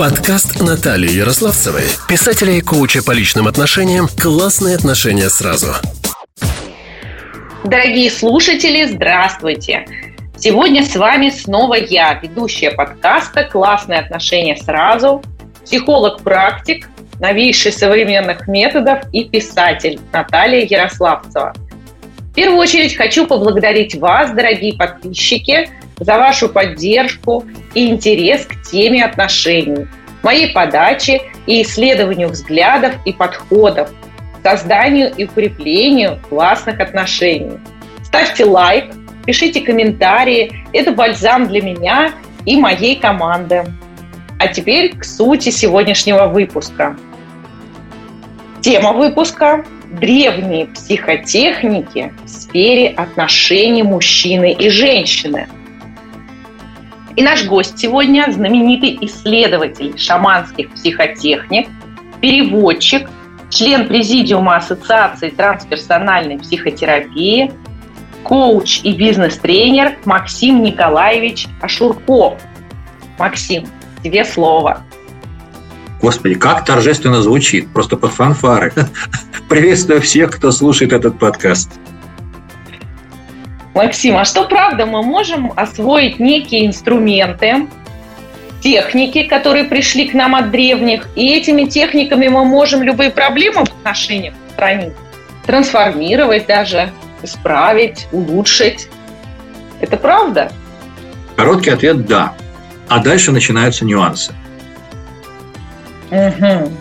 Подкаст Натальи Ярославцевой, писателя и коуча по личным отношениям «Классные отношения сразу». Дорогие слушатели, здравствуйте! Сегодня с вами снова я, ведущая подкаста «Классные отношения сразу», психолог-практик, новейший современных методов и писатель Наталья Ярославцева. В первую очередь хочу поблагодарить вас, дорогие подписчики, за вашу поддержку и интерес к теме отношений, моей подаче и исследованию взглядов и подходов к созданию и укреплению классных отношений. Ставьте лайк, пишите комментарии. Это бальзам для меня и моей команды. А теперь к сути сегодняшнего выпуска. Тема выпуска – древние психотехники в сфере отношений мужчины и женщины – и наш гость сегодня – знаменитый исследователь шаманских психотехник, переводчик, член Президиума Ассоциации трансперсональной психотерапии, коуч и бизнес-тренер Максим Николаевич Ашурков. Максим, тебе слово. Господи, как торжественно звучит, просто по фанфары. Приветствую всех, кто слушает этот подкаст. Максим, а что правда мы можем освоить некие инструменты, техники, которые пришли к нам от древних, и этими техниками мы можем любые проблемы в отношениях устранить, трансформировать даже, исправить, улучшить. Это правда? Короткий ответ – да. А дальше начинаются нюансы. Угу.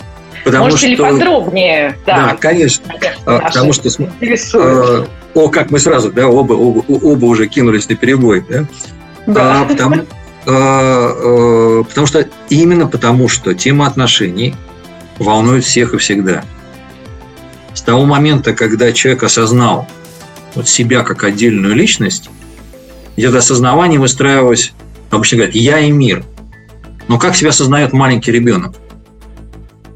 Потому Можете что... ли подробнее? Да, да конечно. конечно потому что э, о, как мы сразу, да, оба, оба, оба уже кинулись на перебой, да? Да. А, потому, а, а, потому что именно потому, что тема отношений волнует всех и всегда. С того момента, когда человек осознал вот себя как отдельную личность, где-то осознавание выстраивалось, обычно говорят, я и мир. Но как себя осознает маленький ребенок?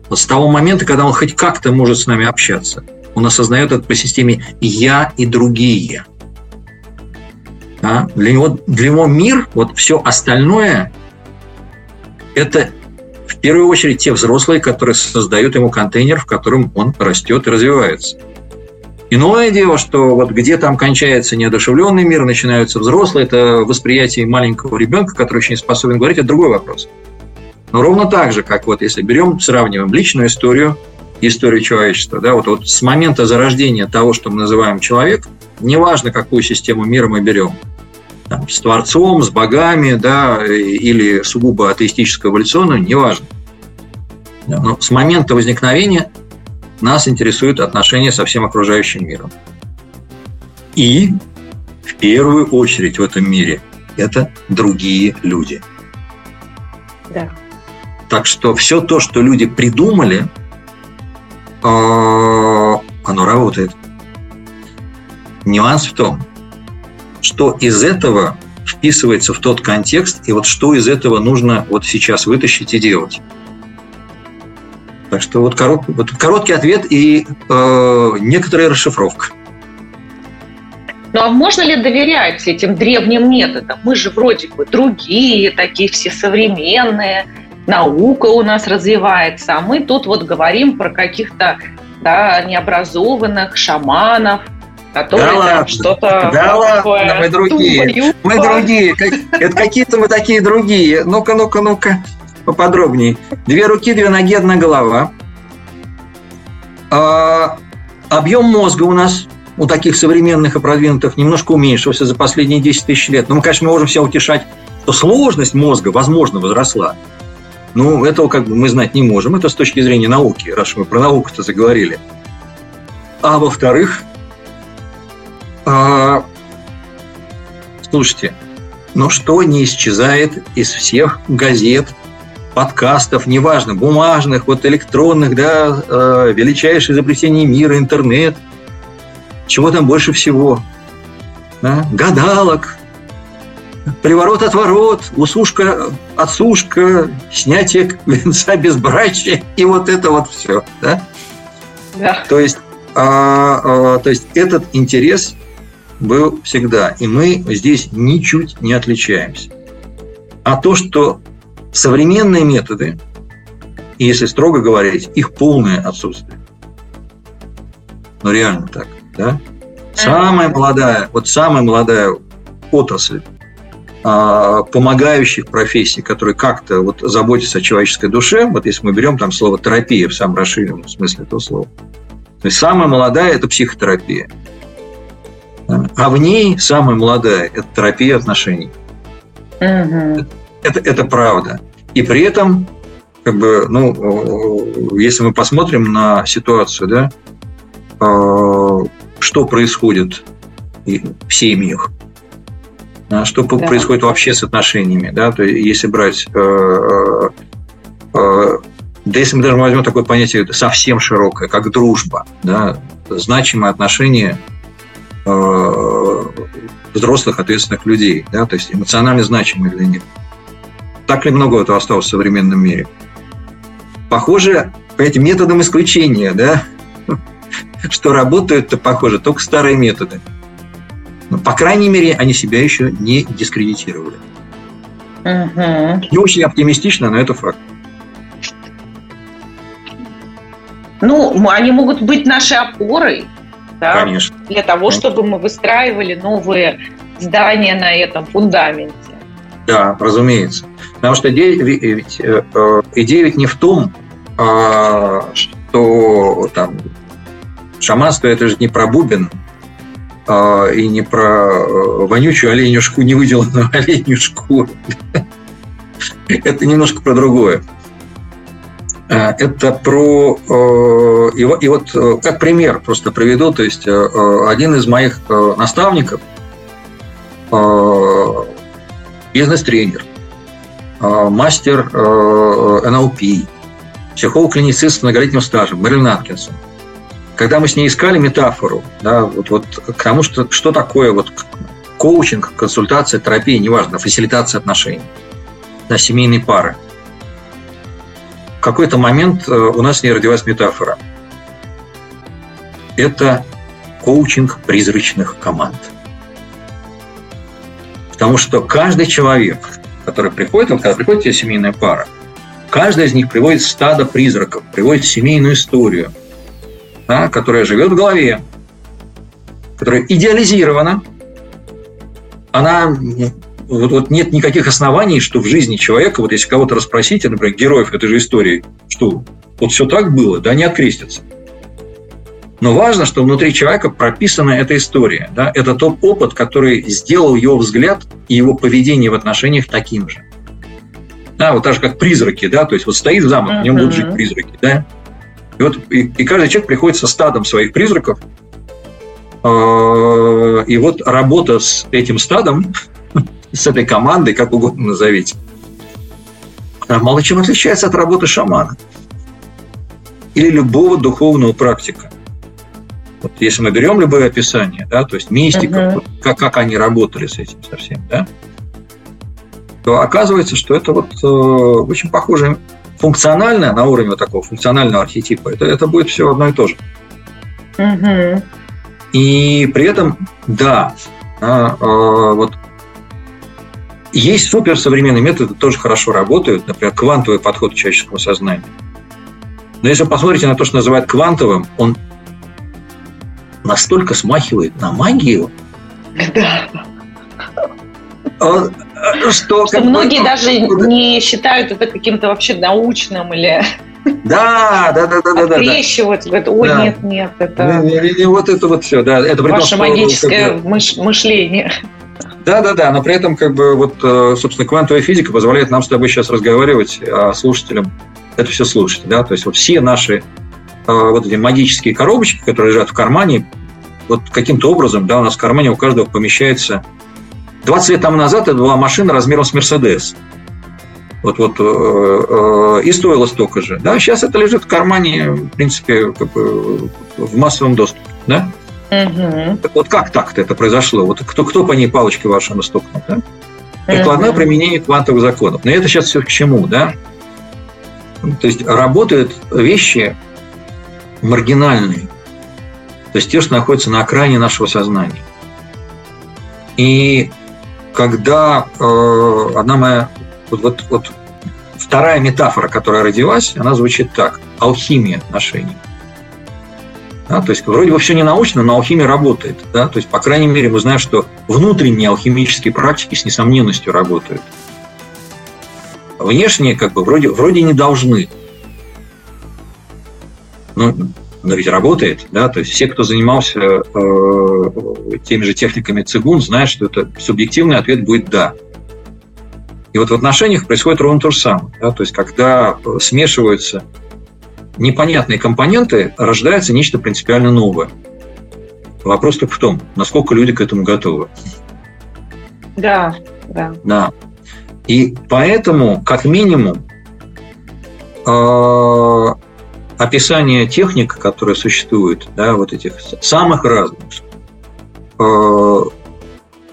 Вот с того момента, когда он хоть как-то может с нами общаться – он осознает это по системе «я» и «другие». Да? Для, него, для него мир, вот все остальное, это в первую очередь те взрослые, которые создают ему контейнер, в котором он растет и развивается. Иное дело, что вот где там кончается неодушевленный мир, начинаются взрослые, это восприятие маленького ребенка, который не способен говорить, это другой вопрос. Но ровно так же, как вот если берем, сравниваем личную историю истории человечества. Да, вот, вот с момента зарождения того, что мы называем человек, неважно, какую систему мира мы берем, там, с Творцом, с богами, да, или сугубо атеистическую эволюционную, неважно. Но с момента возникновения нас интересуют отношения со всем окружающим миром. И в первую очередь в этом мире это другие люди. Да. Так что все то, что люди придумали – оно работает. Нюанс в том, что из этого вписывается в тот контекст, и вот что из этого нужно вот сейчас вытащить и делать. Так что вот, корот, вот короткий ответ и э, некоторая расшифровка. Ну а можно ли доверять этим древним методам? Мы же вроде бы другие, такие все современные – наука у нас развивается, а мы тут вот говорим про каких-то да, необразованных шаманов, которые да там что-то да ладно, мы другие, тупо, мы другие, это какие-то мы такие другие. Ну-ка, ну-ка, ну-ка, поподробнее. Две руки, две ноги, одна голова. А, объем мозга у нас у таких современных и продвинутых немножко уменьшился за последние 10 тысяч лет. Но мы, конечно, можем себя утешать, что сложность мозга, возможно, возросла. Ну, этого как бы мы знать не можем. Это с точки зрения науки, раз мы про науку-то заговорили. А во-вторых, а, слушайте, но что не исчезает из всех газет, подкастов, неважно, бумажных, вот электронных, да, э, величайшее изобретение мира, интернет, чего там больше всего? Да? Гадалок, приворот от ворот, усушка, отсушка, снятие венца безбрачия и вот это вот все. Да? Да. То, есть, а, а, то есть этот интерес был всегда, и мы здесь ничуть не отличаемся. А то, что современные методы если строго говорить, их полное отсутствие. Ну, реально так, да? Самая молодая, вот самая молодая отрасль помогающих профессий, которые как-то вот заботятся о человеческой душе, вот если мы берем там слово терапия в самом расширенном смысле этого слова, то есть самая молодая – это психотерапия. А в ней самая молодая – это терапия отношений. Угу. Это, это правда. И при этом, как бы, ну, если мы посмотрим на ситуацию, да, а, что происходит в семьях, что да. происходит вообще с отношениями, да, то есть если брать, э, э, э, да если мы даже возьмем такое понятие совсем широкое, как дружба, да, значимое отношение взрослых ответственных людей, да, то есть эмоционально значимые для них. Так ли много этого осталось в современном мире? Похоже, по этим методам исключения, да, что работают-то, похоже, только старые методы. Но, по крайней мере, они себя еще не дискредитировали. Угу. Не очень оптимистично, но это факт. Ну, они могут быть нашей опорой. Да, Конечно. Для того, чтобы мы выстраивали новые здания на этом фундаменте. Да, разумеется. Потому что идея ведь, э, э, идея ведь не в том, а, что там шаманство это же не про бубен и не про э, вонючую оленюшку, не выделанную оленью шкуру. Это немножко про другое. А, это про... Э, и вот э, как пример просто приведу, то есть один из моих наставников, бизнес-тренер, мастер НЛП, психолог-клиницист с многолетним стажем, Мэрилин Аткинсон – когда мы с ней искали метафору, да, вот, вот к тому, что, что такое вот коучинг, консультация, терапия, неважно, фасилитация отношений, да, семейные пары. В какой-то момент э, у нас с ней родилась метафора. Это коучинг призрачных команд. Потому что каждый человек, который приходит, вот когда приходит тебе семейная пара, каждый из них приводит стадо призраков, приводит семейную историю – да, которая живет в голове, которая идеализирована, она вот, вот нет никаких оснований, что в жизни человека, вот если кого-то расспросите, например, героев этой же истории, что вот все так было, да, не открестится. Но важно, что внутри человека прописана эта история. Да? Это тот опыт, который сделал его взгляд и его поведение в отношениях таким же. Да, вот так же, как призраки, да, то есть вот стоит замок, в нем будут жить призраки, да, и, вот, и, и каждый человек приходит со стадом своих призраков, а, и вот работа с этим стадом, с этой командой, как угодно назовите, мало чем отличается от работы шамана или любого духовного практика. Вот если мы берем любое описание, да, то есть мистика, uh-huh. как, как они работали с этим совсем, да, то оказывается, что это вот э, очень похоже функциональное на уровне вот такого функционального архетипа, это, это будет все одно и то же. Угу. И при этом, да, а, а, вот есть суперсовременные методы, тоже хорошо работают, например, квантовый подход к человеческому сознанию. Но если вы посмотрите на то, что называют квантовым, он настолько смахивает на магию, да. Что, что многие бы, даже не считают это каким-то вообще научным или да, да, да, да, да, Открещивать, да. говорят, ой, да. нет, нет, это... Не, не, не, вот это вот все, да. Это Ваше том, магическое что, мыш, мышление. Да, да, да, но при этом, как бы, вот, э, собственно, квантовая физика позволяет нам с тобой сейчас разговаривать, а слушателям это все слушать, да, то есть вот все наши э, вот эти магические коробочки, которые лежат в кармане, вот каким-то образом, да, у нас в кармане у каждого помещается 20 лет тому назад это была машина размером с Мерседес. Вот, вот, э, э, и стоило столько же. Да, сейчас это лежит в кармане, в принципе, как бы в массовом доступе. Да? Угу. Так вот как так-то это произошло? Вот кто, кто по ней палочки вашему стукнул? Да? Прикладное угу. применение квантовых законов. Но это сейчас все к чему, да? То есть работают вещи маргинальные. То есть те, что находятся на окраине нашего сознания. И когда э, одна моя вот, вот, вот вторая метафора, которая родилась, она звучит так. Алхимия отношений. Да, то есть вроде бы все не научно, но алхимия работает. Да? То есть, по крайней мере, мы знаем, что внутренние алхимические практики с несомненностью работают. Внешние как бы вроде, вроде не должны. Но, но ведь работает, да, то есть все, кто занимался э, теми же техниками цигун, знают, что это субъективный ответ будет «да». И вот в отношениях происходит ровно то же самое. Да? То есть, когда смешиваются непонятные компоненты, рождается нечто принципиально новое. Вопрос только в том, насколько люди к этому готовы. Да, да. Да. И поэтому, как минимум, э, описание техник, которые существуют, да, вот этих самых разных, э,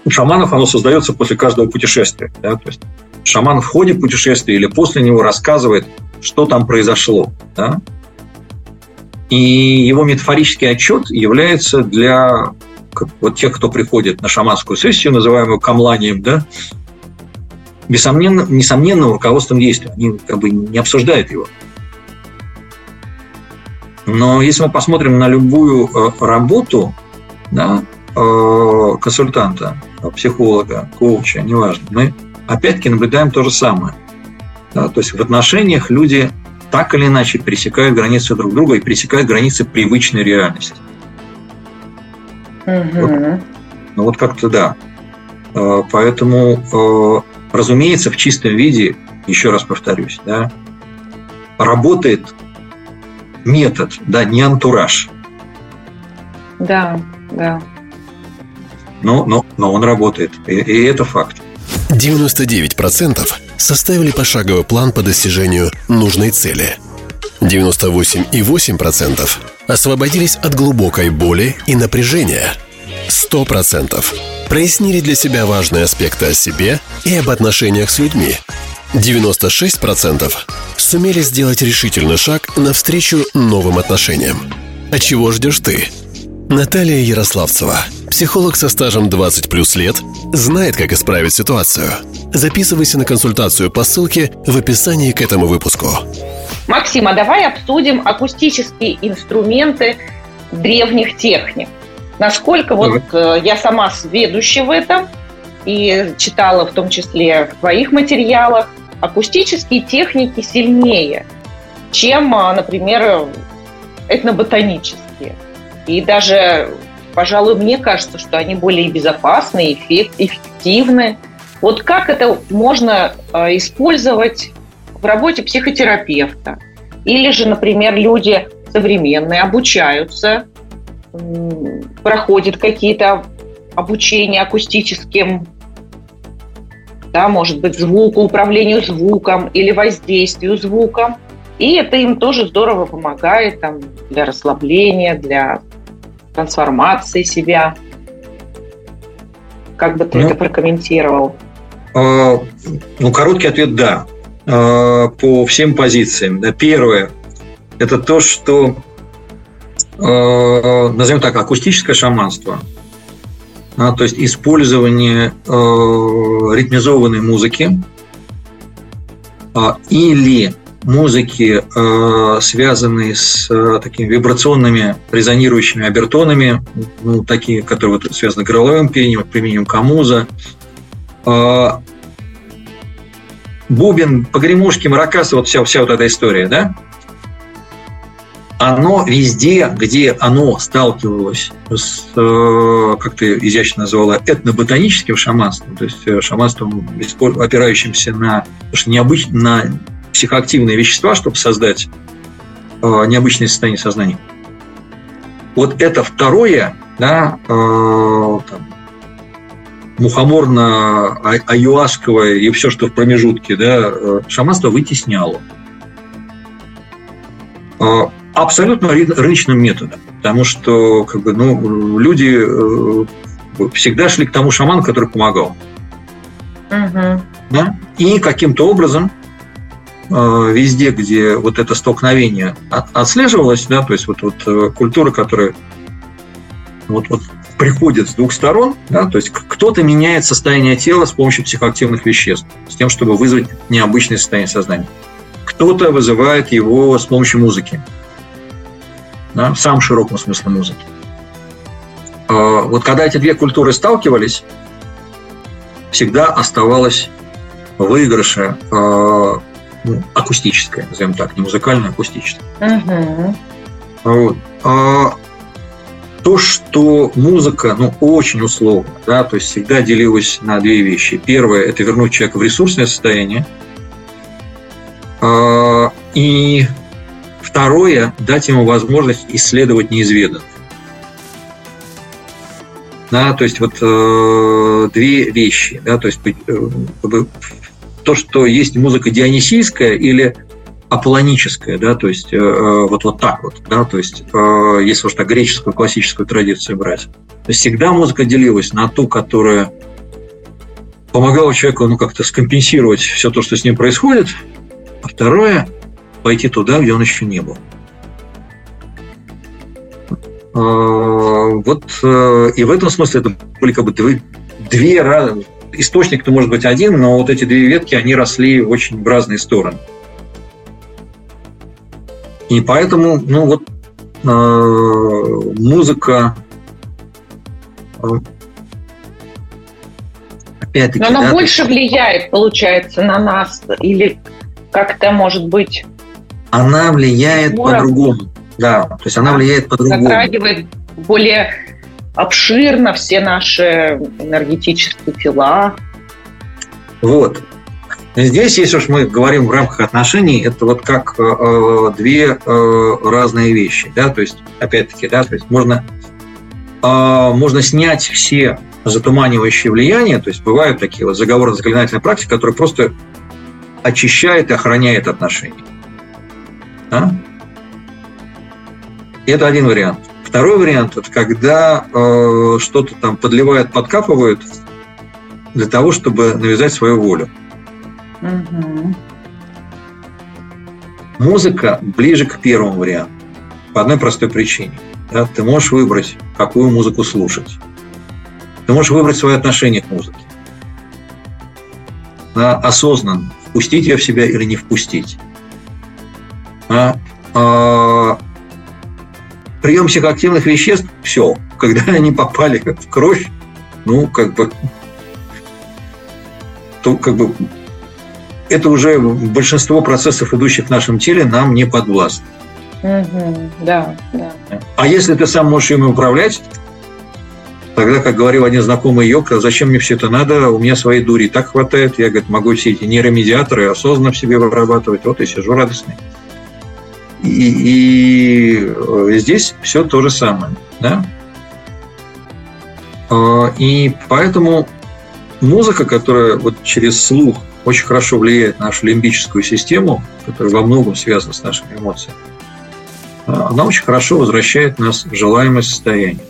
у шаманов оно создается после каждого путешествия. Да? То есть шаман в ходе путешествия или после него рассказывает, что там произошло. Да? И его метафорический отчет является для вот тех, кто приходит на шаманскую сессию, называемую камланием, да, несомненно, несомненным руководством действия. Они как бы не обсуждают его. Но если мы посмотрим на любую э, работу да, э, консультанта, психолога, коуча, неважно, мы опять-таки наблюдаем то же самое. Да, то есть в отношениях люди так или иначе пересекают границы друг друга и пересекают границы привычной реальности. Угу. Вот, ну вот как-то да. Э, поэтому, разумеется, в чистом виде, еще раз повторюсь, да, работает метод, да, не антураж. Да, да. Но, но, но он работает, и, и это факт. 99% составили пошаговый план по достижению нужной цели. 98,8% освободились от глубокой боли и напряжения. 100% прояснили для себя важные аспекты о себе и об отношениях с людьми. 96% сумели сделать решительный шаг навстречу новым отношениям. А чего ждешь ты? Наталья Ярославцева, психолог со стажем 20 плюс лет, знает, как исправить ситуацию. Записывайся на консультацию по ссылке в описании к этому выпуску. Максим, а давай обсудим акустические инструменты древних техник. Насколько вот э, я сама сведущая в этом и читала в том числе в твоих материалах, акустические техники сильнее, чем, а, например, этноботанические. И даже, пожалуй, мне кажется, что они более безопасны, эффективны. Вот как это можно а, использовать в работе психотерапевта? Или же, например, люди современные обучаются, проходят какие-то обучения акустическим да, может быть, звуку, управлению звуком или воздействию звуком. И это им тоже здорово помогает там, для расслабления, для трансформации себя. Как бы ты ну, это прокомментировал? Э, ну, короткий ответ – да. Э, по всем позициям. Первое – это то, что, э, назовем так, акустическое шаманство – а, то есть использование э, ритмизованной музыки э, или музыки, э, связанные с э, такими вибрационными резонирующими обертонами, ну, такие, которые вот связаны с горловым пением, применением камуза, э, бубен, погремушки, маракасы, вот вся, вся вот эта история, да, оно везде, где оно сталкивалось с, э, как ты изящно назвала, этноботаническим шаманством, то есть э, шаманством, опирающимся на, что необычно, на психоактивные вещества, чтобы создать э, необычное состояние сознания. Вот это второе, да, там, мухоморно-аюасковое и все, что в промежутке, да, шаманство вытесняло абсолютно рыночным методом, потому что как бы, ну, люди э, всегда шли к тому шаману, который помогал. Угу. Да? И каким-то образом э, везде, где вот это столкновение отслеживалось, да, то есть вот, вот э, культура, которая вот, вот приходит с двух сторон, да, то есть кто-то меняет состояние тела с помощью психоактивных веществ, с тем, чтобы вызвать необычное состояние сознания. кто-то вызывает его с помощью музыки. Да, в самом широком смысле музыки. А, вот когда эти две культуры сталкивались, всегда оставалось выигрыше э, ну, акустическое, назовем так, не музыкальное, а акустическое. Угу. Вот. А то, что музыка, ну, очень условно, да, то есть всегда делилась на две вещи. Первое – это вернуть человека в ресурсное состояние. А, и второе – дать ему возможность исследовать неизведанное. Да, то есть вот э, две вещи, да, то есть э, то, что есть музыка дионисийская или аполлоническая, да, то есть э, э, вот, вот так вот, да, то есть э, если уж так греческую классическую традицию брать. То всегда музыка делилась на ту, которая помогала человеку ну, как-то скомпенсировать все то, что с ним происходит, а второе – пойти туда, где он еще не был. Вот и в этом смысле это были как бы две, две источник-то может быть один, но вот эти две ветки, они росли очень в разные стороны. И поэтому, ну вот, э, музыка э, опять-таки. Но она да, больше влияет, получается, на нас или как-то может быть. Она влияет по-другому. Да, то есть она влияет по-другому. Затрагивает более обширно все наши энергетические тела. Вот. Здесь, если уж мы говорим в рамках отношений, это вот как э, э, две э, разные вещи, да, то есть, опять-таки, да, то есть можно, э, можно снять все затуманивающие влияния, то есть бывают такие вот заговорно-заклинательные практики, которые просто очищает и охраняет отношения. Да? Это один вариант. Второй вариант – это когда э, что-то там подливают, подкапывают для того, чтобы навязать свою волю. Угу. Музыка ближе к первому варианту. По одной простой причине. Да? Ты можешь выбрать, какую музыку слушать. Ты можешь выбрать свое отношение к музыке. Да? Осознанно. Впустить ее в себя или не впустить. Да? А, прием психоактивных веществ, все. Когда они попали в кровь, ну, как бы, то как бы это уже большинство процессов, идущих в нашем теле, нам не подвластны. Угу, да, да. А если ты сам можешь ими управлять, тогда, как говорил один знакомый йог, «А зачем мне все это надо, у меня своей дури так хватает, я говорит, могу все эти нейромедиаторы осознанно в себе вырабатывать, вот и сижу радостный. И, и э, здесь все то же самое. Да? А, и поэтому музыка, которая вот через слух очень хорошо влияет на нашу лимбическую систему, которая во многом связана с нашими эмоциями, а, она очень хорошо возвращает нас в желаемое состояние.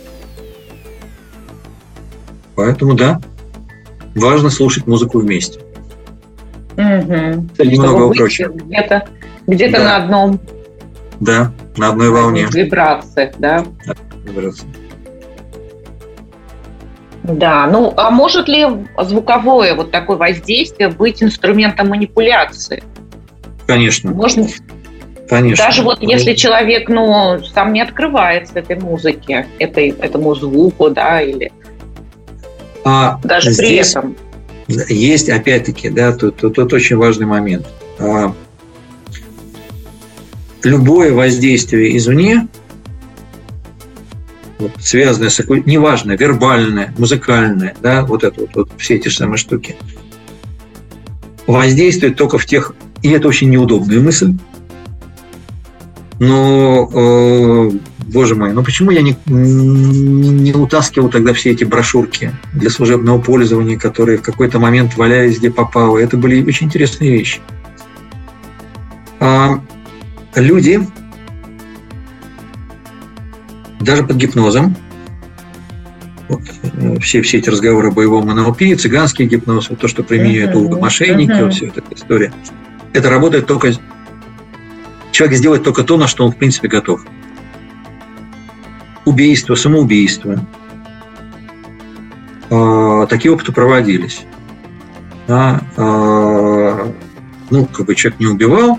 Поэтому да, важно слушать музыку вместе. Угу. Немного упрочено. Где-то где да. на одном. Да, на одной волне. Вибрациях, да. да вибрации. Да, ну а может ли звуковое вот такое воздействие быть инструментом манипуляции? Конечно. Можно Конечно. Даже вот если человек, ну, сам не открывается этой музыке, этой, этому звуку, да, или а даже при этом. Есть, опять-таки, да, тут, тут, тут очень важный момент. А, любое воздействие извне вот, связанное с неважно, вербальное, музыкальное, да, вот это вот, вот все эти самые штуки, воздействует только в тех, и это очень неудобная мысль, но, э, боже мой, ну почему я не, не, не утаскивал тогда все эти брошюрки для служебного пользования, которые в какой-то момент валялись где попало? Это были очень интересные вещи. А, люди даже под гипнозом. Вот, э, все, все эти разговоры о боевом НЛП, цыганский гипноз, вот то, что применяют uh-huh. мошенники, uh-huh. вот вся эта история. Это работает только... Человек сделает только то, на что он, в принципе, готов. Убийство, самоубийство. А, такие опыты проводились. Да, а, ну, как бы человек не убивал,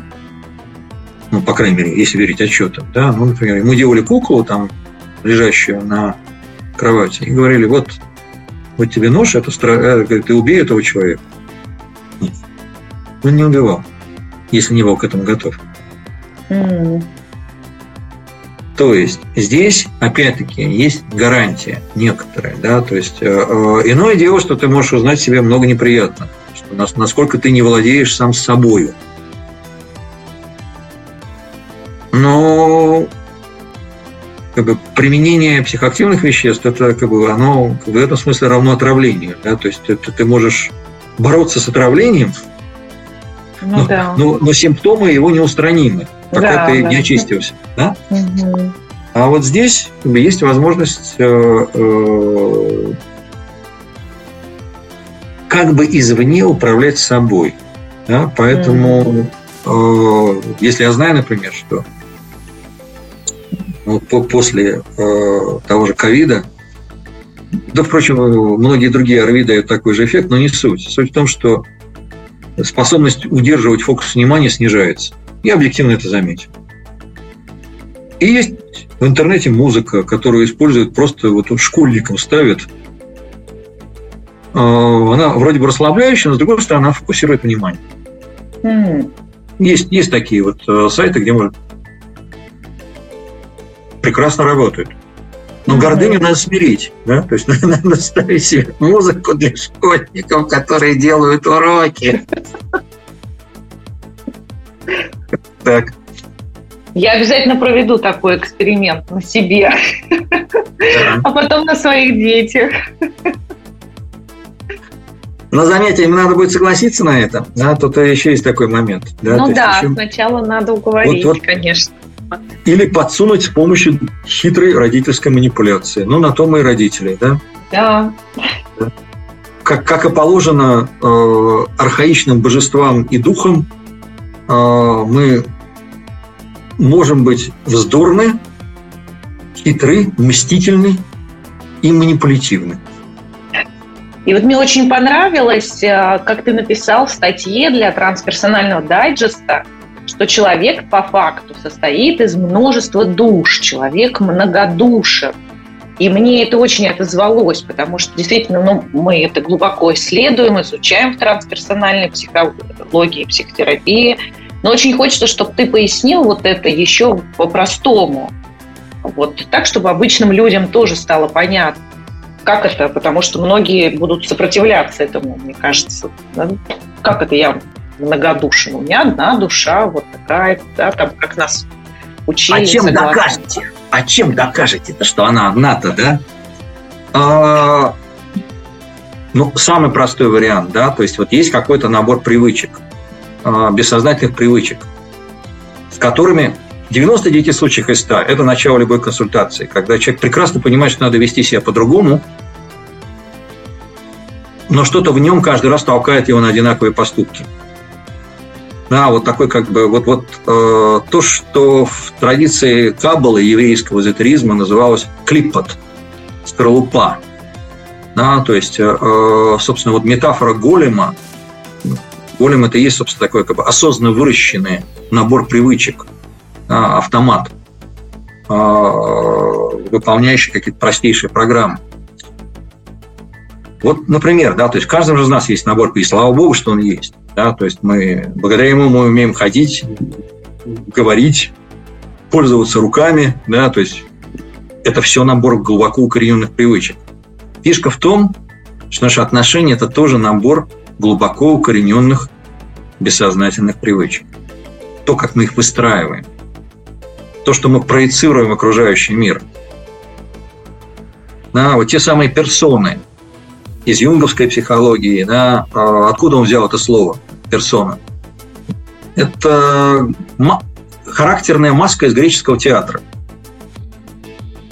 ну, по крайней мере, если верить отчетам, да, ну, например, ему делали куклу, там, лежащую на кровати, и говорили, вот, вот тебе нож, это стра... Э, ты убей этого человека. Нет. Он не убивал, если не был к этому готов. Mm. То есть здесь, опять-таки, есть гарантия некоторая, да, то есть э, э, иное дело, что ты можешь узнать себе много неприятно, что насколько ты не владеешь сам собою. Но как бы, применение психоактивных веществ, это как бы, оно в этом смысле равно отравлению. Да? То есть ты, ты можешь бороться с отравлением, ну, но, да. но, но симптомы его неустранимы, пока да, ты да. не очистился. Да? Угу. А вот здесь как бы, есть возможность э, э, как бы извне управлять собой. Да? Поэтому, э, если я знаю, например, что ну, после э, того же ковида, да, впрочем, многие другие ОРВИ дают такой же эффект, но не суть. Суть в том, что способность удерживать фокус внимания снижается. Я объективно это заметил. И есть в интернете музыка, которую используют просто вот школьникам ставят. А, она вроде бы расслабляющая, но с другой стороны она фокусирует внимание. Mm. Есть, есть такие вот э, сайты, где можно прекрасно работают. Но гордыню надо смирить. Да? То есть надо ставить себе музыку для школьников, которые делают уроки. Так. Я обязательно проведу такой эксперимент на себе, а потом на своих детях. На занятия им надо будет согласиться на это, да, тут еще есть такой момент. Да? Ну да, еще... сначала надо уговорить, вот, вот, конечно. Или подсунуть с помощью хитрой родительской манипуляции. Ну, на то мы и родители, да? Да. Как, как и положено э, архаичным божествам и духам, э, мы можем быть вздорны, хитры, мстительны и манипулятивны. И вот мне очень понравилось, э, как ты написал в статье для трансперсонального дайджеста, что человек по факту состоит из множества душ, человек многодушен. И мне это очень отозвалось, потому что действительно ну, мы это глубоко исследуем, изучаем в трансперсональной психологии, психотерапии. Но очень хочется, чтобы ты пояснил вот это еще по-простому. Вот так, чтобы обычным людям тоже стало понятно, как это, потому что многие будут сопротивляться этому, мне кажется. Как это я многодушен. У меня одна душа вот такая, да, там как нас учили. А чем докажете? А чем докажете-то, что она одна-то, да? А, ну, самый простой вариант, да, то есть вот есть какой-то набор привычек, а, бессознательных привычек, с которыми 99 случаев из 100 – это начало любой консультации, когда человек прекрасно понимает, что надо вести себя по-другому, но что-то в нем каждый раз толкает его на одинаковые поступки – да, вот такой как бы вот, вот э, то, что в традиции каббалы еврейского эзотеризма называлось клиппот, скорлупа. Да, то есть, э, э, собственно, вот метафора голема, голем это и есть, собственно, такой как бы осознанно выращенный набор привычек, да, автомат, э, выполняющий какие-то простейшие программы. Вот, например, да, то есть в каждом из нас есть набор, и слава богу, что он есть. Да, то есть мы, благодаря ему мы умеем ходить, говорить, пользоваться руками, да, то есть это все набор глубоко укорененных привычек. Фишка в том, что наши отношения – это тоже набор глубоко укорененных бессознательных привычек. То, как мы их выстраиваем, то, что мы проецируем в окружающий мир. Да, вот те самые персоны – из юнговской психологии, да, а откуда он взял это слово персона. Это характерная маска из греческого театра.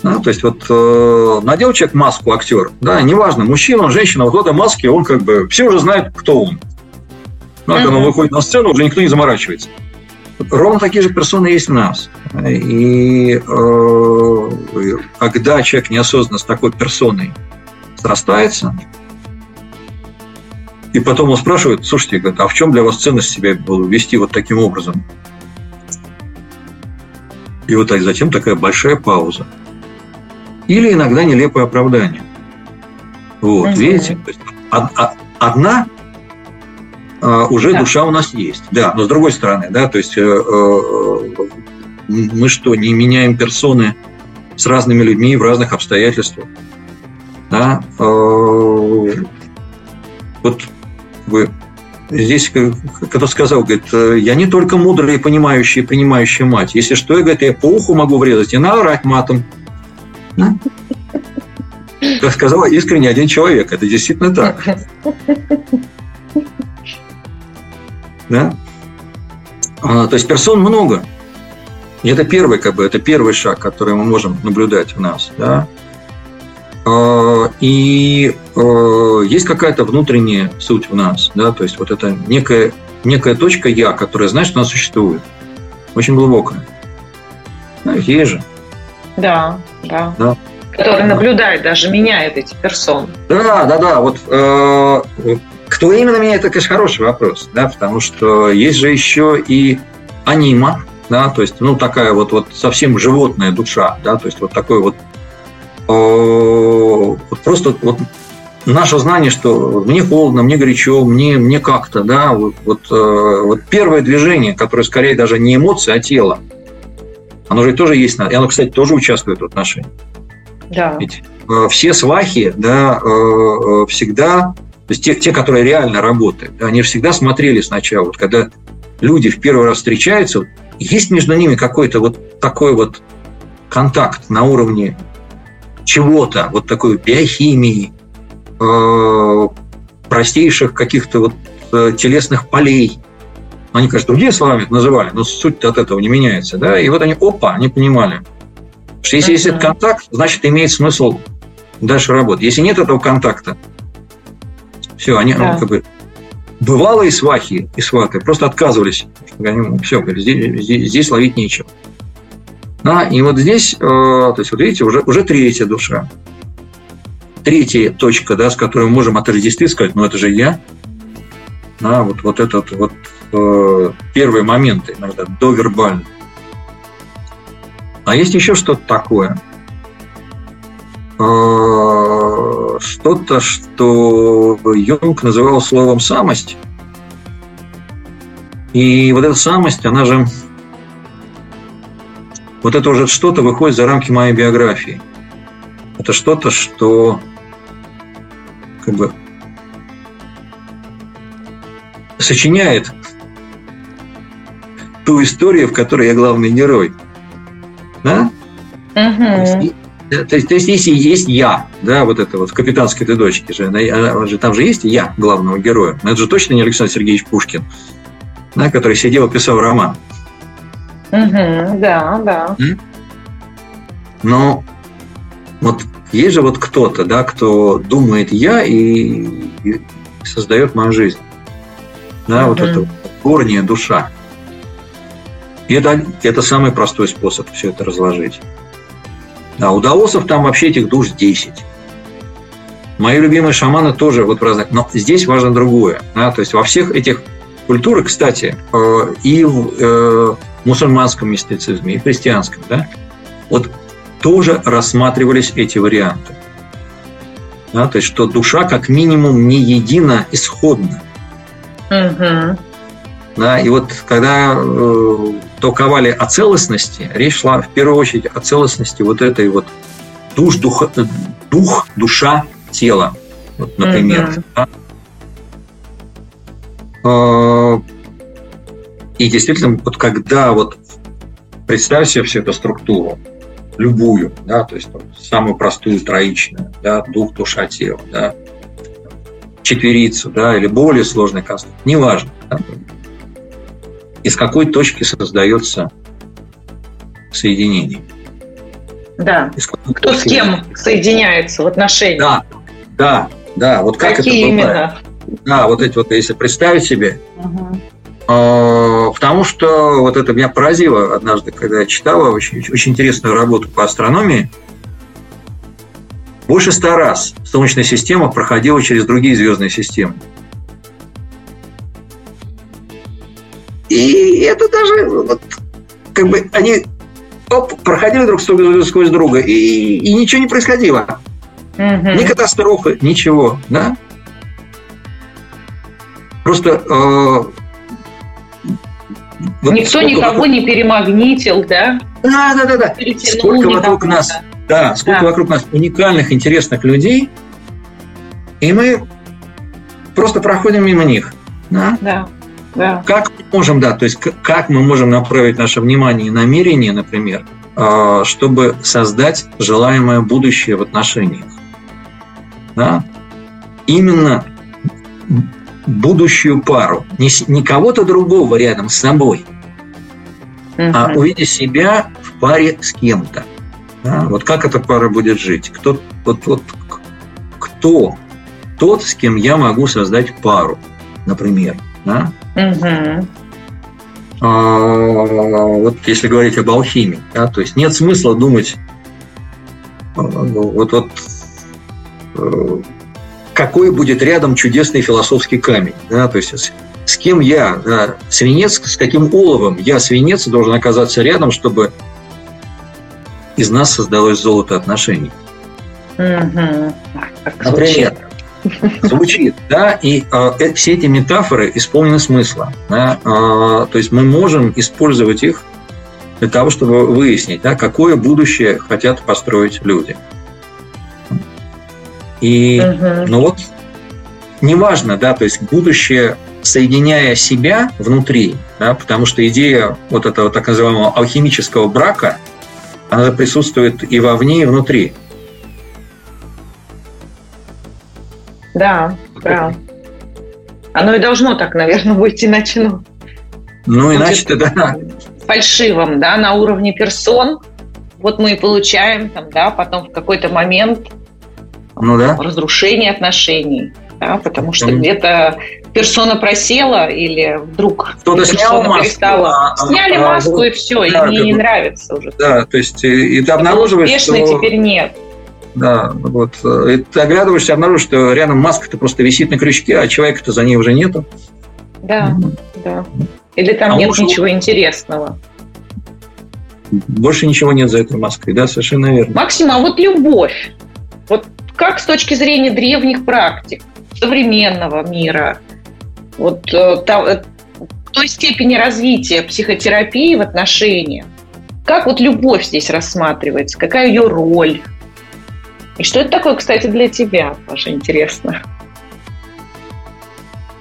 Да, то есть вот э, надел человек маску, актер, да, неважно, мужчина, он, женщина, вот в этой маске он как бы, все уже знают, кто он. Но когда он выходит на сцену, уже никто не заморачивается. Ровно такие же персоны есть в нас. И э, когда человек неосознанно с такой персоной срастается, и потом он спрашивает, слушайте, говорит, а в чем для вас ценность себя вести вот таким образом? И вот затем такая большая пауза. Или иногда нелепое оправдание. Вот, угу. видите? Есть, одна а, уже да. душа у нас есть. Да, но с другой стороны, да, то есть э, э, мы что, не меняем персоны с разными людьми в разных обстоятельствах? Да? Э, вот вы здесь кто сказал, говорит, я не только мудрая и понимающая, и принимающая мать. Если что, я, говорит, я по уху могу врезать и наорать матом. Да? Как сказал искренне один человек. Это действительно так. Да? А, то есть персон много. И это первый, как бы, это первый шаг, который мы можем наблюдать в нас. Да? А, и а, есть какая-то внутренняя суть в нас. Да? То есть вот это некая, некая точка «я», которая знает, что она существует. Очень глубокая. Да, есть же. Да, да. да. Который наблюдает, даже меняет эти персоны. Да, да, да. Вот э, кто именно меняет, это, конечно, хороший вопрос, да, потому что есть же еще и анима, да, то есть, ну, такая вот, вот совсем животная душа, да, то есть вот такой вот, вот просто вот наше знание, что мне холодно, мне горячо, мне, мне как-то, да, вот, вот, э, вот первое движение, которое скорее даже не эмоции, а тело, оно же тоже есть, и оно, кстати, тоже участвует в отношениях. Да. Ведь э, все свахи, да, э, э, всегда, то есть те, те, которые реально работают, они всегда смотрели сначала, вот когда люди в первый раз встречаются, есть между ними какой-то вот такой вот контакт на уровне чего-то, вот такой биохимии, простейших каких-то вот телесных полей. Они, конечно, другие словами это называли, но суть от этого не меняется. Да? И вот они, опа, они понимали – что если есть этот контакт, значит, имеет смысл дальше работать. Если нет этого контакта, все, они да. как бы бывалые свахи и сваты просто отказывались. Они, все, здесь, здесь, здесь ловить нечего. Да, и вот здесь, э, то есть, вот видите, уже, уже третья душа. Третья точка, да, с которой мы можем отождествить, сказать, ну это же я. Да, вот, вот этот вот э, первые моменты, иногда довербальный. А есть еще что-то такое. А, что-то, что Юнг называл словом «самость». И вот эта самость, она же... Вот это уже что-то выходит за рамки моей биографии. Это что-то, что как бы сочиняет ту историю, в которой я главный герой – да? Угу. То есть, то есть, если есть я, да, вот это вот в капитанской этой дочке же, она, же, там же есть я главного героя. Но это же точно не Александр Сергеевич Пушкин, да, который сидел и писал роман. Угу, да, да. Но вот есть же вот кто-то, да, кто думает я и, и создает мою жизнь. Да, вот это горняя душа. И это, это самый простой способ все это разложить. А у даосов там вообще этих душ 10. Мои любимые шаманы тоже вот в разных... Но здесь важно другое. Да? То есть во всех этих культурах, кстати, э, и в э, мусульманском мистицизме, и христианском, да, вот тоже рассматривались эти варианты. Да? То есть что душа как минимум не едина исходно. Угу. Да, и вот когда э, толковали о целостности, речь шла в первую очередь о целостности вот этой вот душ, дух, дух душа, тело, вот, например. Mm-hmm. Да? И действительно, вот когда вот представь себе всю эту структуру, любую, да, то есть самую простую троичную, да, дух, душа, тело, да, четверицу, да, или более сложный конструкт, неважно. Да, из какой точки создается соединение. Да. Кто с кем соединяется в отношениях. Да, да, да. Вот как Какие это бывает. именно? Да, вот эти вот, если представить себе, угу. Э, потому что вот это меня поразило однажды, когда я читала очень, очень интересную работу по астрономии. Больше ста раз Солнечная система проходила через другие звездные системы. И это даже вот, как бы они оп, проходили друг сквозь друга, и, и ничего не происходило. Угу. Ни катастрофы, ничего, да? Просто э, вот Никто никого вокруг... не перемагнитил, да? Да, да, да, да. Сколько вокруг нас, да, сколько да. вокруг нас уникальных, интересных людей, и мы просто проходим мимо них. Да. да. Да. Как мы можем, да, то есть как мы можем направить наше внимание и намерение, например, а, чтобы создать желаемое будущее в отношениях. Да? Именно будущую пару, не, не кого-то другого рядом с собой, угу. а увидеть себя в паре с кем-то. Да? Вот как эта пара будет жить? Кто, вот, вот, кто тот, с кем я могу создать пару, например. Да? Угу. А, вот если говорить об алхимии, да, то есть нет смысла думать а, ну, вот, вот э, какой будет рядом чудесный философский камень. Да? То есть с, с кем я, да, свинец, с каким оловом я, свинец, должен оказаться рядом, чтобы из нас создалось золото отношений. Угу. Например, звучит, да, и э, все эти метафоры исполнены смысла. Да, э, то есть мы можем использовать их для того, чтобы выяснить, да, какое будущее хотят построить люди. И, угу. ну вот, неважно, да, то есть будущее, соединяя себя внутри, да, потому что идея вот этого так называемого алхимического брака, она присутствует и вовне, и внутри. Да, да. Оно и должно так, наверное, быть, иначе, ну... Ну, иначе-то, да. Фальшивым, да, на уровне персон. Вот мы и получаем там, да, потом в какой-то момент ну, да. разрушение отношений, да, потому что mm. где-то персона просела или вдруг кто-то снял маску, перестала. А, Сняли а, маску а, и все, да, и мне не нравится уже. Да, то есть и ты обнаруживаешь, что... теперь нет. Да, вот. И ты оглядываешься, обнаружишь, что рядом маска-то просто висит на крючке, а человека-то за ней уже нету. Да, mm да. Или там а нет муж... ничего интересного. Больше ничего нет за этой маской, да, совершенно верно. Максим, а вот любовь, вот как с точки зрения древних практик, современного мира, вот э, та, э, той степени развития психотерапии в отношениях, как вот любовь здесь рассматривается, какая ее роль? И что это такое, кстати, для тебя, Паша, интересно?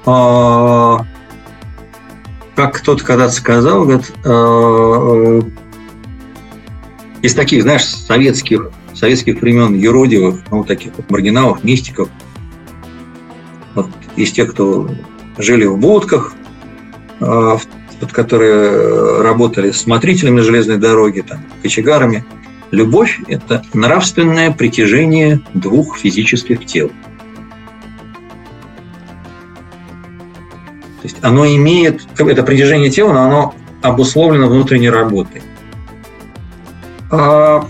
А, как кто-то когда-то сказал, говорит, а, из таких, знаешь, советских, советских времен юродивых, ну, таких вот маргиналов, мистиков, вот, из тех, кто жили в будках, а, вот, которые работали смотрителями железной дороги, там, кочегарами – Любовь – это нравственное притяжение двух физических тел. То есть оно имеет, это притяжение тела, но оно обусловлено внутренней работой. А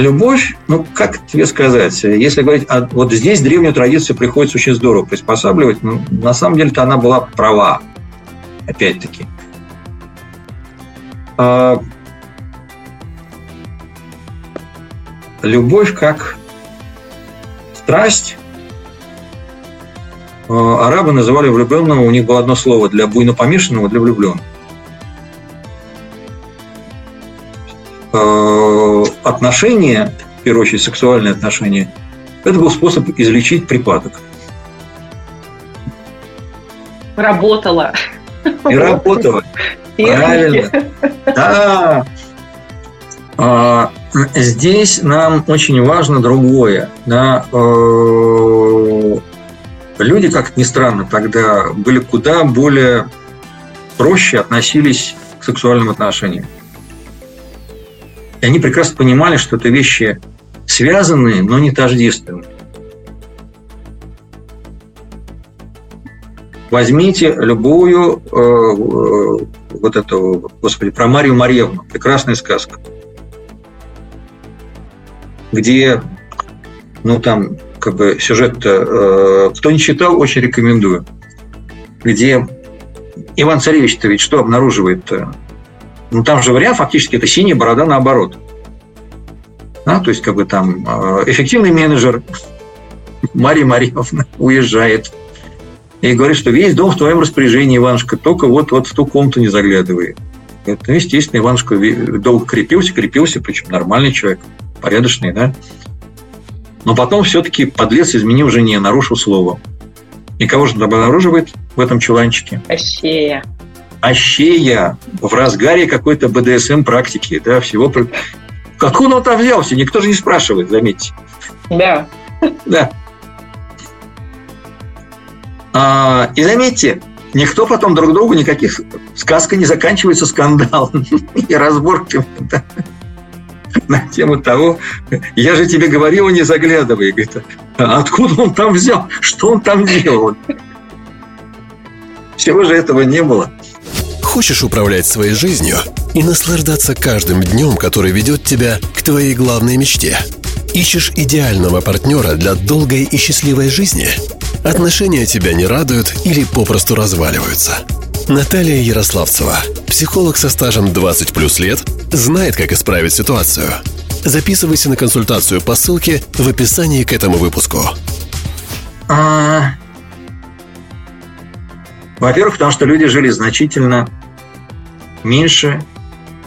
любовь, ну, как тебе сказать, если говорить, а вот здесь древнюю традицию приходится очень здорово приспосабливать, но на самом деле-то она была права, опять-таки. А любовь как страсть. Э, арабы называли влюбленного, у них было одно слово для буйно помешанного, для влюбленного. Отношения, в первую очередь сексуальные отношения, это был способ излечить припадок. Работала. И работала. Правильно. Да. А, здесь нам очень важно другое. Да? Э, люди, как ни странно, тогда были куда более проще относились к сексуальным отношениям. И они прекрасно понимали, что это вещи связанные, но не тождественные. Возьмите любую э, э вот эту, господи, про Марию Марьевну, прекрасная сказка где, ну, там, как бы сюжет, э, кто не читал, очень рекомендую, где Иван Царевич-то ведь что обнаруживает -то? Ну, там же вариант фактически это синяя борода наоборот. Да, то есть, как бы там э, эффективный менеджер Мария Марьевна уезжает и говорит, что весь дом в твоем распоряжении, Иванушка, только вот, вот в ту комнату не заглядывай. Это, естественно, Иванушка долго крепился, крепился, причем нормальный человек, порядочный, да. Но потом все-таки подлец изменил жене, нарушил слово. И кого же обнаруживает в этом чуланчике? Ащея. Ащея в разгаре какой-то БДСМ практики, да, всего. Как он там взялся? Никто же не спрашивает, заметьте. Да. Да. А, и заметьте, никто потом друг другу никаких сказка не заканчивается скандалом и разборками да, на тему того, я же тебе говорил, не заглядывай. Говорит, а откуда он там взял? Что он там делал? Всего же этого не было. Хочешь управлять своей жизнью и наслаждаться каждым днем, который ведет тебя к твоей главной мечте? Ищешь идеального партнера для долгой и счастливой жизни – Отношения тебя не радуют или попросту разваливаются. Наталья Ярославцева, психолог со стажем 20 плюс лет, знает, как исправить ситуацию. Записывайся на консультацию по ссылке в описании к этому выпуску. А... Во-первых, потому что люди жили значительно меньше,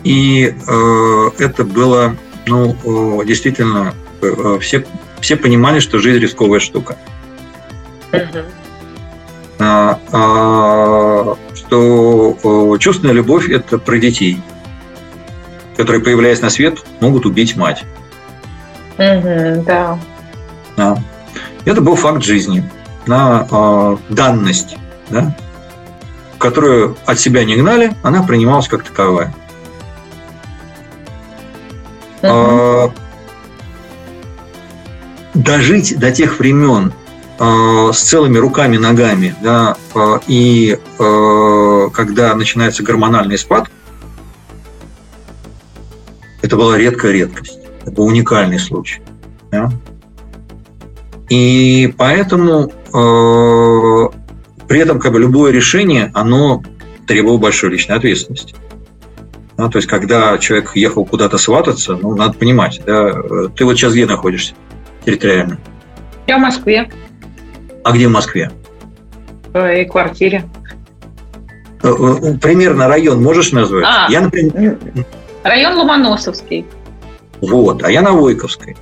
и э, это было, ну, э, действительно, э, все, все понимали, что жизнь рисковая штука. А, а, что чувственная любовь – это про детей, которые, появляясь на свет, могут убить мать. Угу, да. да. Это был факт жизни, на э, данность, да, которую от себя не гнали, она принималась как таковая. Угу. дожить до тех времен, Э, с целыми руками, ногами, да, э, и когда начинается гормональный спад, это была редкая редкость, это был уникальный случай. Да? И поэтому при этом как бы любое решение, оно требовало большой личной ответственности. Да, то есть, когда человек ехал куда-то свататься, ну, надо понимать, да, ты вот сейчас где находишься территориально? Я в Москве. А где в Москве? В своей квартире. Э, э, примерно район можешь назвать? А, я, например... Район Ломоносовский. Вот, а я на Войковской.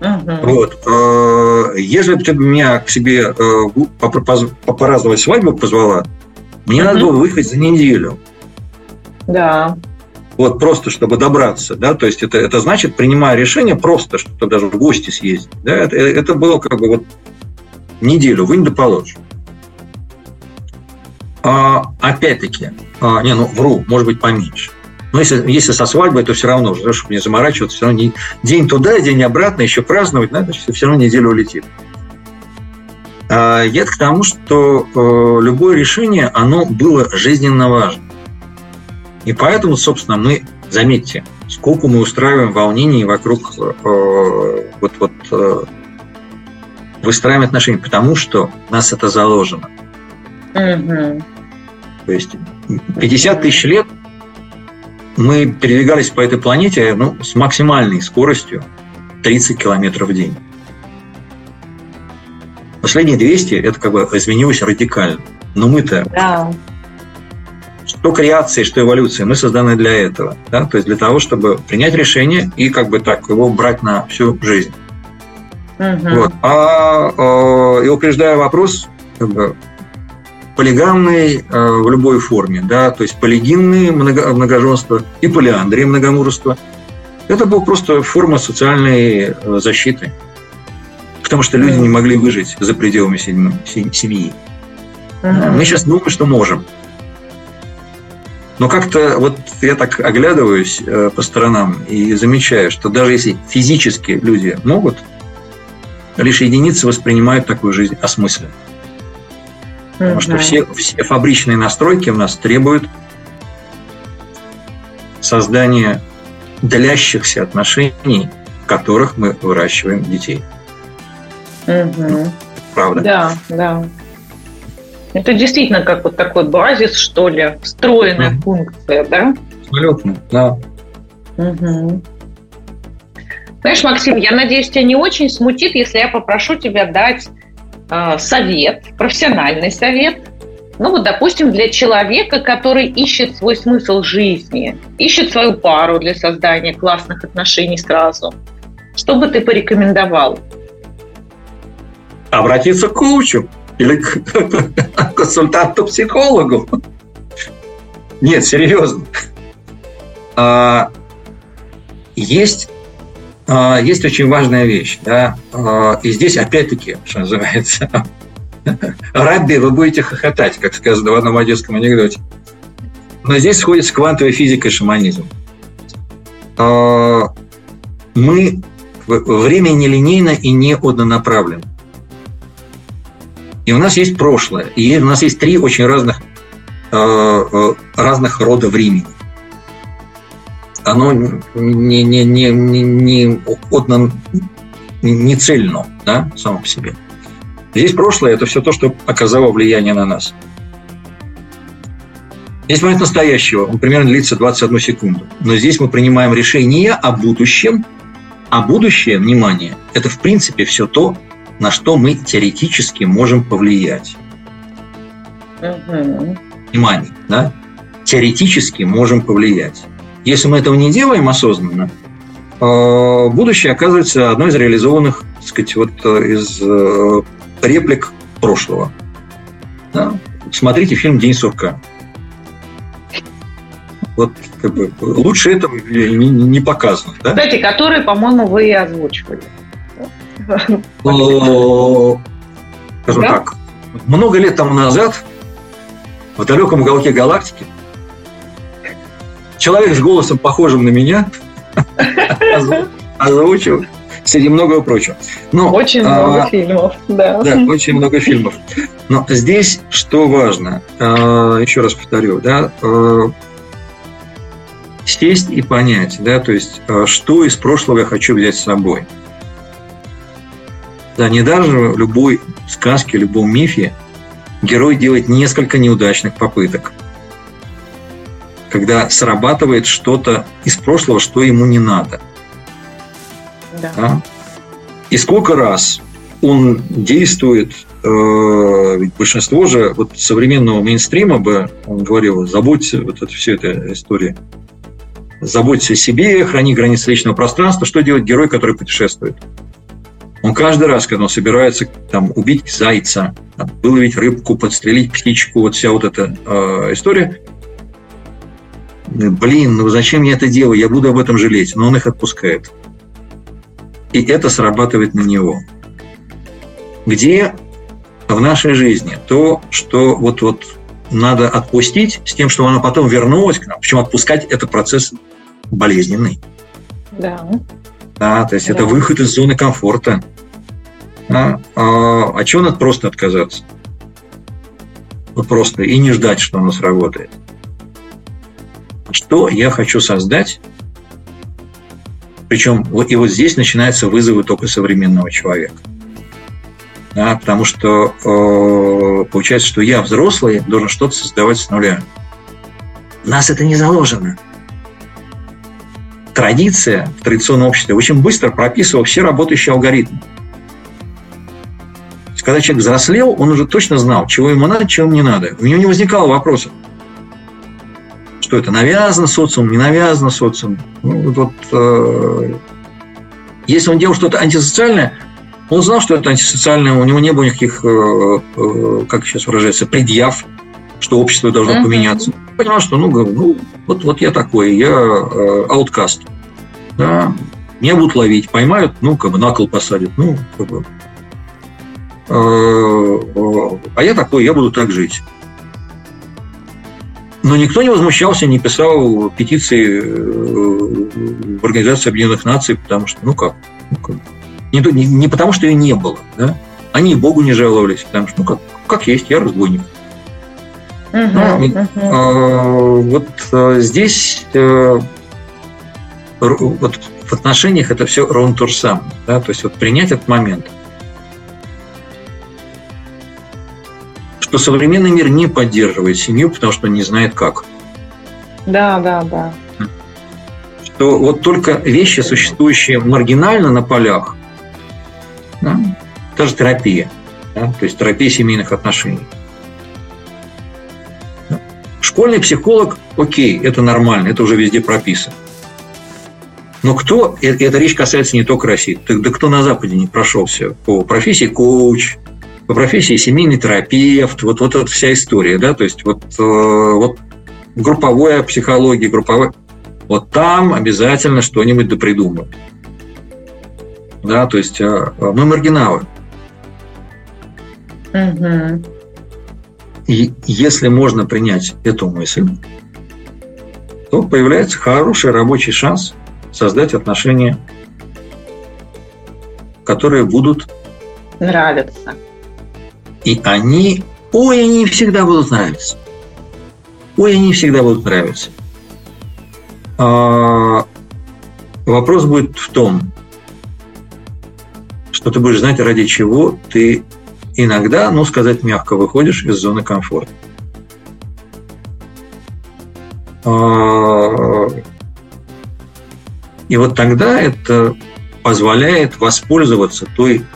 Угу. Вот. Э, если бы ты меня к себе попраздновать свадьбу позвала, мне угу. надо было выехать за неделю. Да. Вот просто, чтобы добраться, да, то есть это, это значит, принимая решение просто, что даже в гости съездить, да, это, это было как бы вот неделю вынь да положь. А, опять-таки, а, не, ну, вру, может быть, поменьше. Но если, если со свадьбой, то все равно, чтобы не заморачиваться, все равно не, день туда, день обратно, еще праздновать, надо, все равно неделю улетит. А, я к тому, что э, любое решение, оно было жизненно важно. И поэтому, собственно, мы, заметьте, сколько мы устраиваем волнений вокруг э, вот, вот э, выстраиваем отношения, потому что у нас это заложено. Угу. То есть 50 тысяч лет мы передвигались по этой планете ну, с максимальной скоростью 30 километров в день. Последние 200 это как бы изменилось радикально. Но мы-то да. что креации, что эволюция, мы созданы для этого. Да? То есть для того, чтобы принять решение и как бы так его брать на всю жизнь. Угу. Вот. А, а, и упреждая вопрос, как бы, полигамный а, в любой форме, да, то есть полигинные много, многоженство и полиандрия многомужество. Это была просто форма социальной э, защиты. Потому что люди не могли выжить за пределами семьи. Угу. Мы сейчас думаем, что можем. Но как-то вот я так оглядываюсь э, по сторонам и замечаю, что даже если физически люди могут, лишь единицы воспринимают такую жизнь осмысленно. Потому что все, все фабричные настройки у нас требуют создания длящихся отношений, в которых мы выращиваем детей. Угу. Правда? Да, да. Это действительно как вот такой базис, что ли, встроенная mm. функция, да? Абсолютно, да. Угу. Знаешь, Максим, я надеюсь, тебя не очень смутит, если я попрошу тебя дать совет, профессиональный совет. Ну вот, допустим, для человека, который ищет свой смысл жизни, ищет свою пару для создания классных отношений сразу. Что бы ты порекомендовал? Обратиться к коучу или к консультанту-психологу. Нет, серьезно. А, есть, есть очень важная вещь. Да? А, и здесь опять-таки, что называется, Рабби, вы будете хохотать, как сказано в одном одесском анекдоте. Но здесь сходится квантовая физика и шаманизм. Мы время нелинейно и не однонаправленно. И у нас есть прошлое, и у нас есть три очень разных, разных рода времени оно не, не, не, не, не, одно, не цельно да, само по себе. Здесь прошлое – это все то, что оказало влияние на нас. Есть момент настоящего, он примерно длится 21 секунду. Но здесь мы принимаем решение о будущем, а будущее, внимание, это в принципе все то, на что мы теоретически можем повлиять. Угу. Внимание, да? Теоретически можем повлиять. Если мы этого не делаем осознанно, э, будущее оказывается одной из реализованных, так сказать, вот э, из э, реплик прошлого. Да? Смотрите фильм «День сурка». Вот как бы, лучше этого не, не показано. Да? Кстати, который, по-моему, вы и озвучивали. Скажем так, много лет тому назад в далеком уголке галактики человек с голосом, похожим на меня, озвучил среди многого прочего. Но, очень а, много а, фильмов, да. Да, очень много фильмов. Но здесь что важно, а, еще раз повторю, да, а, сесть и понять, да, то есть, а, что из прошлого я хочу взять с собой. Да, не даже в любой сказке, любом мифе герой делает несколько неудачных попыток – когда срабатывает что-то из прошлого, что ему не надо. Да. Да? И сколько раз он действует, э, ведь большинство же вот современного мейнстрима бы, он говорил, заботься, вот это все эта история, заботься о себе, храни границы личного пространства. Что делает герой, который путешествует? Он каждый раз, когда он собирается там, убить зайца, выловить рыбку, подстрелить птичку, вот вся вот эта э, история – блин, ну зачем я это делаю, я буду об этом жалеть, но он их отпускает. И это срабатывает на него. Где в нашей жизни то, что вот, вот надо отпустить с тем, чтобы оно потом вернулось к нам. Причем отпускать – это процесс болезненный. Да. Да, то есть да. это выход из зоны комфорта. Да? А, а чего надо просто отказаться? Вот просто и не ждать, что оно сработает что я хочу создать. Причем и вот здесь начинаются вызовы только современного человека. Да, потому что э, получается, что я взрослый, должен что-то создавать с нуля. У нас это не заложено. Традиция в традиционном обществе очень быстро прописывала все работающие алгоритмы. Когда человек взрослел, он уже точно знал, чего ему надо, чего ему не надо. У него не возникало вопросов что это навязано социумом, не навязано социумом. Ну, вот, э, если он делал что-то антисоциальное, он знал, что это антисоциальное, у него не было никаких, э, э, как сейчас выражается, предъяв, что общество должно uh-huh. поменяться. Понимал, что ну, ну вот, вот я такой, я э, ауткаст. Да, меня будут ловить, поймают, ну, как бы на кол посадят, ну, как бы. Э, э, а я такой, я буду так жить. Но никто не возмущался, не писал петиции э, в Организацию Объединенных Наций, потому что, ну как, ну как не, не, не потому, что ее не было, да? Они и Богу не жаловались, потому что, ну как, как есть, я разбойник. Uh-huh, uh-huh. А, вот а, здесь а, вот в отношениях это все ровно то же самое. Да? То есть вот принять этот момент – что современный мир не поддерживает семью, потому что не знает как. Да, да, да. Что вот только вещи, существующие маргинально на полях, да, даже терапия, да, то есть терапия семейных отношений. Школьный психолог, окей, это нормально, это уже везде прописано. Но кто, э, эта речь касается не только России, да кто на Западе не прошелся по профессии коуч, по профессии семейный терапевт, вот, вот эта вся история, да, то есть вот, э, вот групповая психология, групповая, вот там обязательно что-нибудь допридумают. Да, то есть э, мы маргиналы. Угу. И если можно принять эту мысль, то появляется хороший рабочий шанс создать отношения, которые будут нравиться. И они, ой, они всегда будут нравиться. Ой, они всегда будут нравиться. А, вопрос будет в том, что ты будешь знать, ради чего ты иногда, ну, сказать мягко, выходишь из зоны комфорта. А, и вот тогда это позволяет воспользоваться той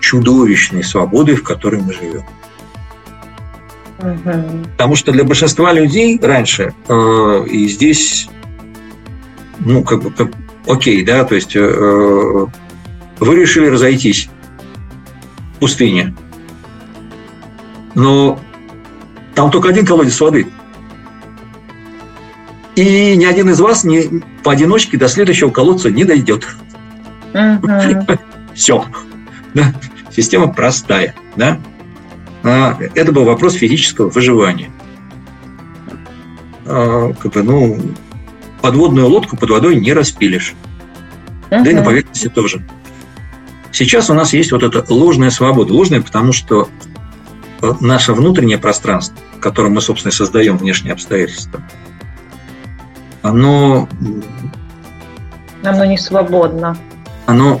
чудовищной свободой, в которой мы живем. Угу. Потому что для большинства людей раньше, э, и здесь, ну, как бы, как, окей, да, то есть э, вы решили разойтись в пустыне, но там только один колодец воды – и ни один из вас не, поодиночке до следующего колодца не дойдет. Uh-huh. Все. Да? Система простая. Да? А, это был вопрос физического выживания. А, как бы, ну, подводную лодку под водой не распилишь. Uh-huh. Да и на поверхности тоже. Сейчас у нас есть вот эта ложная свобода. Ложная, потому что э, наше внутреннее пространство, в котором мы, собственно, создаем внешние обстоятельства, оно... Оно не свободно. Оно,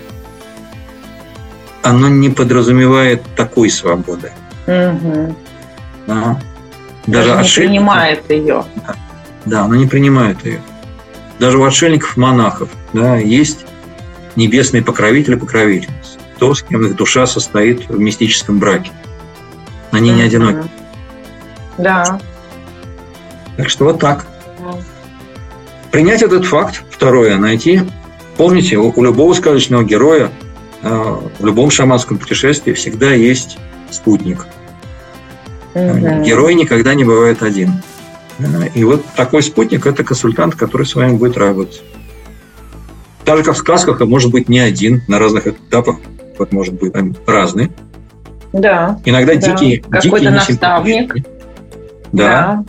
оно не подразумевает такой свободы. Угу. Да. Даже, Даже не принимает ее. Да. да, оно не принимает ее. Даже у отшельников-монахов да, есть небесный покровитель и покровительница. То, с кем их душа состоит в мистическом браке. Они не одиноки. Да. Так что вот так. Принять этот факт, второе, найти. Помните, у, у любого сказочного героя, в любом шаманском путешествии всегда есть спутник. Угу. Герой никогда не бывает один. И вот такой спутник – это консультант, который с вами будет работать. Так же, как в сказках, а может быть не один, на разных этапах вот может быть разный. Да. Иногда да. дикие, Какой-то наставник. Да. да.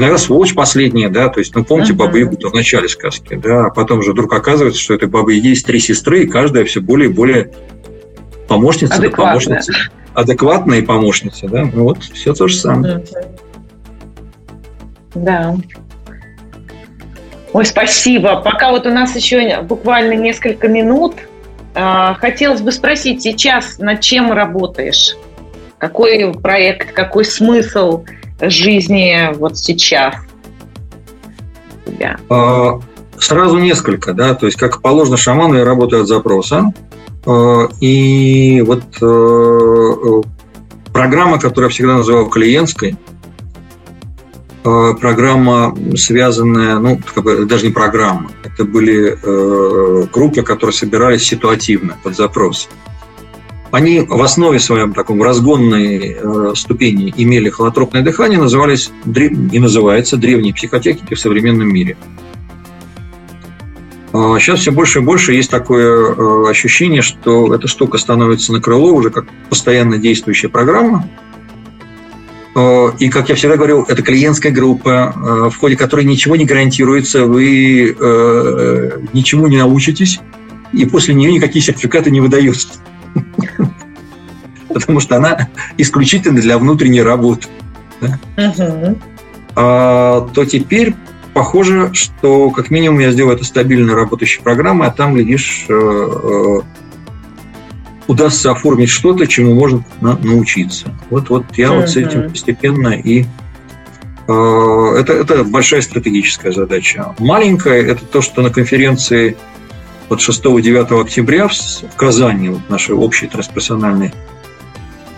Иногда сволочь последняя, да, то есть, ну, помните, uh-huh. Баба Ягу в начале сказки, да, а потом же вдруг оказывается, что этой Бабы Яги есть три сестры, и каждая все более и более помощница, адекватная. да, помощница, адекватная помощница, да, ну, вот все то же самое. Да. Ой, спасибо. Пока вот у нас еще буквально несколько минут, а, хотелось бы спросить, сейчас над чем работаешь? Какой проект, какой смысл – жизни вот сейчас? Тебя? А, сразу несколько, да, то есть как положено шаману, я работаю от запроса. А, и вот э, программа, которую я всегда называл клиентской, программа, связанная, ну, даже не программа, это были э, группы, которые собирались ситуативно под запрос они в основе своем таком разгонной э, ступени имели холотропное дыхание, назывались и называются древние психотехники в современном мире. Сейчас а, все больше и больше есть такое э, ощущение, что эта штука становится на крыло уже как постоянно действующая программа. Э, и, как я всегда говорил, это клиентская группа, э, в ходе которой ничего не гарантируется, вы ничему не научитесь, и после нее никакие сертификаты не выдаются. Потому что она исключительно для внутренней работы. А, то теперь похоже, что как минимум я сделаю это стабильно работающей программой, а там, глядишь, э, э, удастся оформить что-то, чему можно научиться. Вот, вот я вот с этим постепенно и Это, это большая стратегическая задача. Маленькая – это то, что на конференции вот 6-9 октября в Казани, вот нашей общей трансперсональной, э,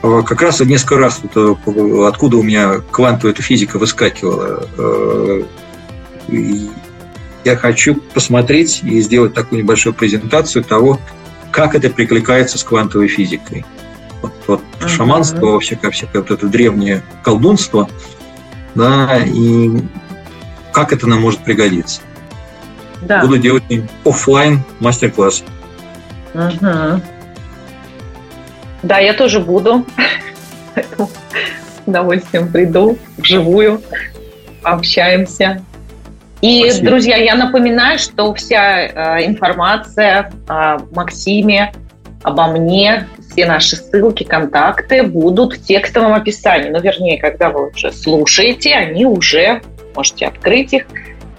как раз несколько раз, вот, э, откуда у меня квантовая эта физика выскакивала, э, я хочу посмотреть и сделать такую небольшую презентацию того, как это прикликается с квантовой физикой. Вот, вот uh-huh. шаманство, всякое, всякое вот это древнее колдунство, да, и как это нам может пригодиться. Да. Буду делать офлайн мастер-класс. Угу. Да, я тоже буду. Поэтому с удовольствием приду вживую, общаемся. И, Спасибо. друзья, я напоминаю, что вся э, информация о Максиме, обо мне, все наши ссылки, контакты будут в текстовом описании. Ну, вернее, когда вы уже слушаете, они уже можете открыть их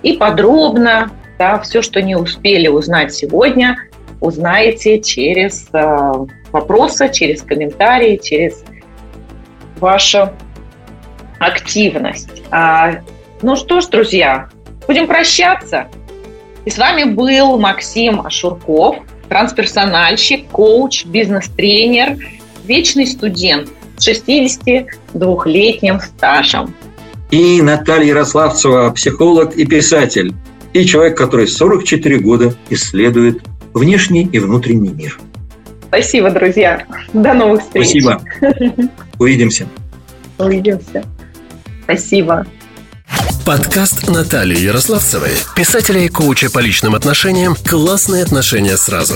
и подробно да, все, что не успели узнать сегодня, узнаете через э, вопросы, через комментарии, через вашу активность. А, ну что ж, друзья, будем прощаться. И с вами был Максим Ашурков, трансперсональщик, коуч, бизнес-тренер, вечный студент с 62-летним стажем. И Наталья Ярославцева, психолог и писатель и человек, который 44 года исследует внешний и внутренний мир. Спасибо, друзья. До новых встреч. Спасибо. Увидимся. Увидимся. Спасибо. Подкаст Натальи Ярославцевой, писателя и коуча по личным отношениям «Классные отношения сразу».